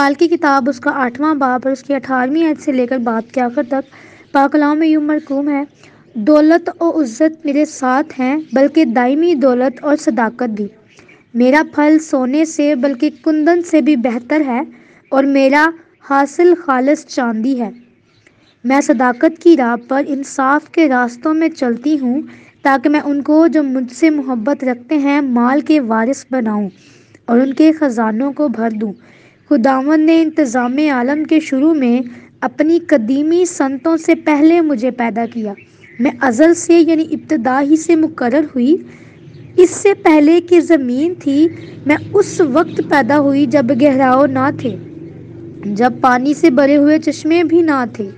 मिसाल की किताब, उसका आठवां बाब और उसकी अठारहवीं आयत से लेकर बात के आखिर तक पाकलाम में यूँ मरकूम है। दौलत और इज़्ज़त मेरे साथ हैं, बल्कि दायमी दौलत और सदाकत भी। मेरा फल सोने से, बल्कि कुंदन से भी बेहतर है, और मेरा हासिल खालस चांदी है। मैं सदाकत की राह पर इंसाफ के रास्तों में चलती हूँ, ताकि मैं उनको जो मुझसे मोहब्बत रखते हैं, माल के वारिस बनाऊँ और उनके ख़जानों को भर दूँ। खुदावन ने इंतज़ाम आलम के शुरू में अपनी कदीमी संतों से पहले मुझे पैदा किया। मैं अज़ल से यानी इब्तदा ही से मुकर हुई। इससे पहले कि ज़मीन थी, मैं उस वक्त पैदा हुई जब गहराव ना थे, जब पानी से भरे हुए चश्मे भी ना थे।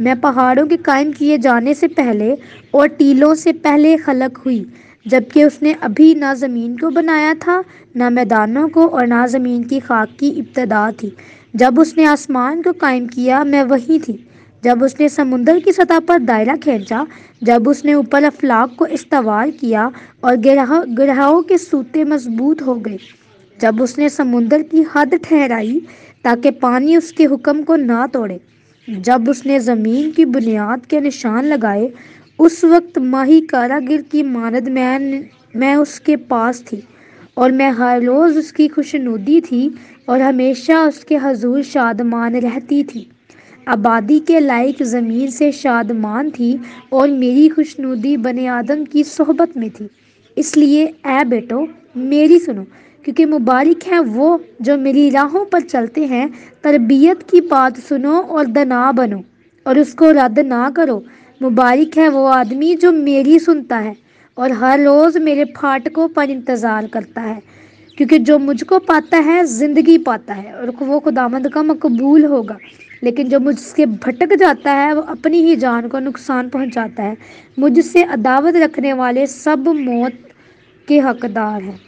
मैं पहाड़ों के कायम किए जाने से पहले और टीलों से पहले खलक हुई। जबकि उसने अभी ना ज़मीन को बनाया था, ना मैदानों को और ना ज़मीन की खाक की इब्तदा थी। जब उसने आसमान को कायम किया, मैं वही थी। जब उसने समुंदर की सतह पर दायरा खींचा, जब उसने ऊपर अफलाक को इस्तवार किया और ग्रह, ग्रहों के सूते मज़बूत हो गए। जब उसने समुंदर की हद ठहराई, ताकि पानी उसके हुक्म को ना तोड़े। जब उसने ज़मीन की बुनियाद के निशान लगाए उस वक्त माही कारागिर की मानद मैं मैं उसके पास थी और मैं हर रोज़ उसकी खुशनुदी थी और हमेशा उसके हजूर शादमान रहती थी। आबादी के लायक ज़मीन से शादमान थी और मेरी खुशनुदी बने आदम की सोहबत में थी। इसलिए ए बेटो, मेरी सुनो, क्योंकि मुबारक हैं वो जो मेरी राहों पर चलते हैं। तरबियत की बात सुनो और दना बनो और उसको रद्द ना करो। मुबारक है वो आदमी जो मेरी सुनता है और हर रोज़ मेरे फाटकों पर इंतज़ार करता है, क्योंकि जो मुझको पाता है, ज़िंदगी पाता है और वो खुदामंद का मकबूल होगा। लेकिन जो मुझसे भटक जाता है, वो अपनी ही जान को नुकसान पहुंचाता है। मुझसे अदावत रखने वाले सब मौत के हकदार हैं।